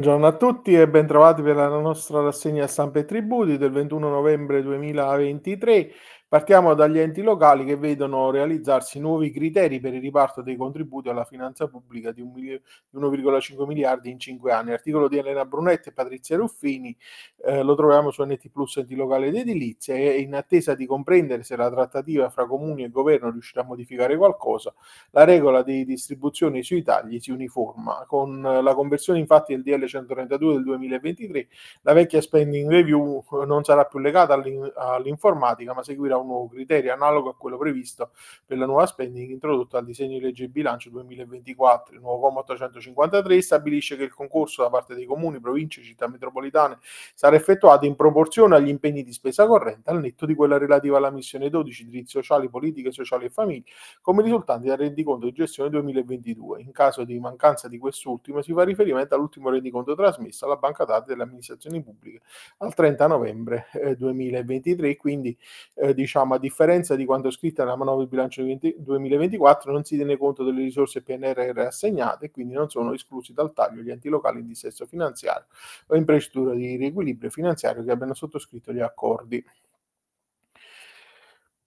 Buongiorno a tutti e bentrovati per la nostra rassegna stampa e tributi del 21 novembre 2023. Partiamo dagli enti locali che vedono realizzarsi nuovi criteri per il riparto dei contributi alla finanza pubblica di 1,5 miliardi in 5 anni. Articolo di Elena Brunetti e Patrizia Ruffini, eh, lo troviamo su NT Plus Enti Locali ed Edilizia e in attesa di comprendere se la trattativa fra comuni e governo riuscirà a modificare qualcosa, la regola di distribuzione sui tagli si uniforma. Con la conversione infatti del DL 132 del 2023, la vecchia spending review non sarà più legata all'in- all'informatica ma seguirà un nuovo criterio analogo a quello previsto per la nuova spending introdotta al disegno di legge bilancio 2024. Il nuovo comma 853 stabilisce che il concorso da parte dei comuni, province città metropolitane sarà effettuato in proporzione agli impegni di spesa corrente al netto di quella relativa alla missione 12 diritti sociali, politiche sociali e famiglie come risultanti dal rendiconto di gestione 2022. In caso di mancanza di quest'ultimo si fa riferimento all'ultimo rendiconto trasmesso alla banca dati delle amministrazioni pubbliche al 30 novembre eh, 2023, quindi eh, diciamo, a differenza di quanto scritto nella manovra di bilancio 20, 2024, non si tiene conto delle risorse PNRR assegnate e quindi non sono esclusi dal taglio gli enti locali in dissesto finanziario o in procedura di riequilibrio finanziario che abbiano sottoscritto gli accordi.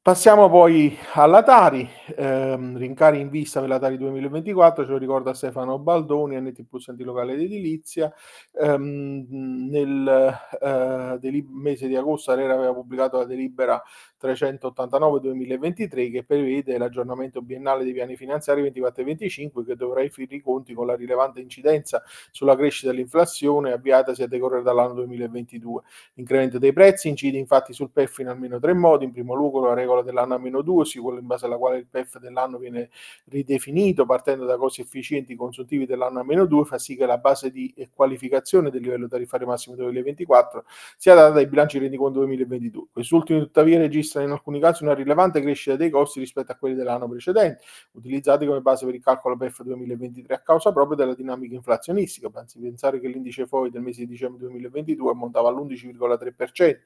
Passiamo poi alla Tari, ehm, rincari in vista per la Tari 2024, ce lo ricorda Stefano Baldoni, NT Plus Enti Locale ed Edilizia. Ehm, nel eh, delib- mese di agosto Arera aveva pubblicato la delibera 389-2023 che prevede l'aggiornamento biennale dei piani finanziari 24 e 25 che dovrà infine i conti con la rilevante incidenza sulla crescita dell'inflazione avviatasi a decorrere dall'anno 2022. L'incremento dei prezzi incide infatti sul PEF in almeno tre modi, in primo luogo la regola dell'anno a meno 2, sì, quello in base alla quale il PEF dell'anno viene ridefinito partendo da costi efficienti consuntivi dell'anno a meno 2, fa sì che la base di qualificazione del livello tariffario massimo 2024 sia data dai bilanci rendiconto 2022. Quest'ultimi tuttavia registrano in alcuni casi una rilevante crescita dei costi rispetto a quelli dell'anno precedente, utilizzati come base per il calcolo PEF 2023 a causa proprio della dinamica inflazionistica, anzi pensare che l'indice FOI del mese di dicembre 2022 ammontava all'11,3%.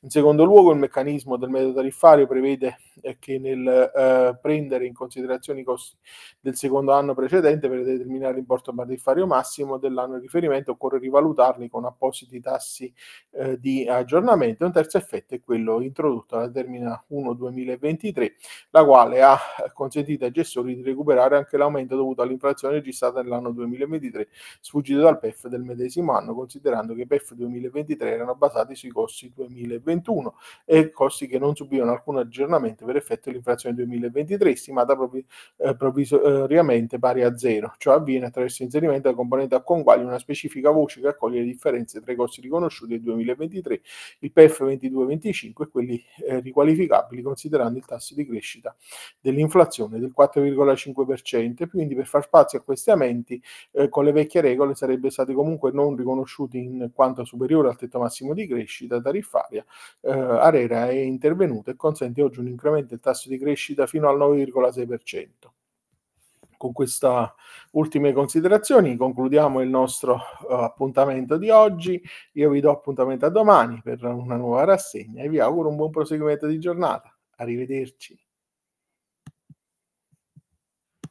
In secondo luogo il meccanismo del metodo tariffario prevede prevede che nel eh, prendere in considerazione i costi del secondo anno precedente per determinare l'importo tariffario massimo dell'anno di riferimento occorre rivalutarli con appositi tassi eh, di aggiornamento. Un terzo effetto è quello introdotto dalla termina 1 2023, la quale ha consentito ai gestori di recuperare anche l'aumento dovuto all'inflazione registrata nell'anno 2023, sfuggito dal PEF del medesimo anno, considerando che i PEF 2023 erano basati sui costi 2021 e costi che non subivano alcun aggiornamento per effetto dell'inflazione 2023 stimata propri, eh, provvisoriamente pari a zero. Ciò avviene attraverso l'inserimento della componente a conguagli una specifica voce che accoglie le differenze tra i costi riconosciuti del 2023, il PF 22-25 e quelli eh, riqualificabili considerando il tasso di crescita dell'inflazione del 4,5% e quindi per far spazio a questi aumenti eh, con le vecchie regole sarebbe stati comunque non riconosciuti in quanto superiore al tetto massimo di crescita tariffaria. Eh, Arera è intervenuta e consente oggi un incremento del tasso di crescita fino al 9,6%. Con queste ultime considerazioni concludiamo il nostro uh, appuntamento di oggi. Io vi do appuntamento a domani per una nuova rassegna e vi auguro un buon proseguimento di giornata. Arrivederci.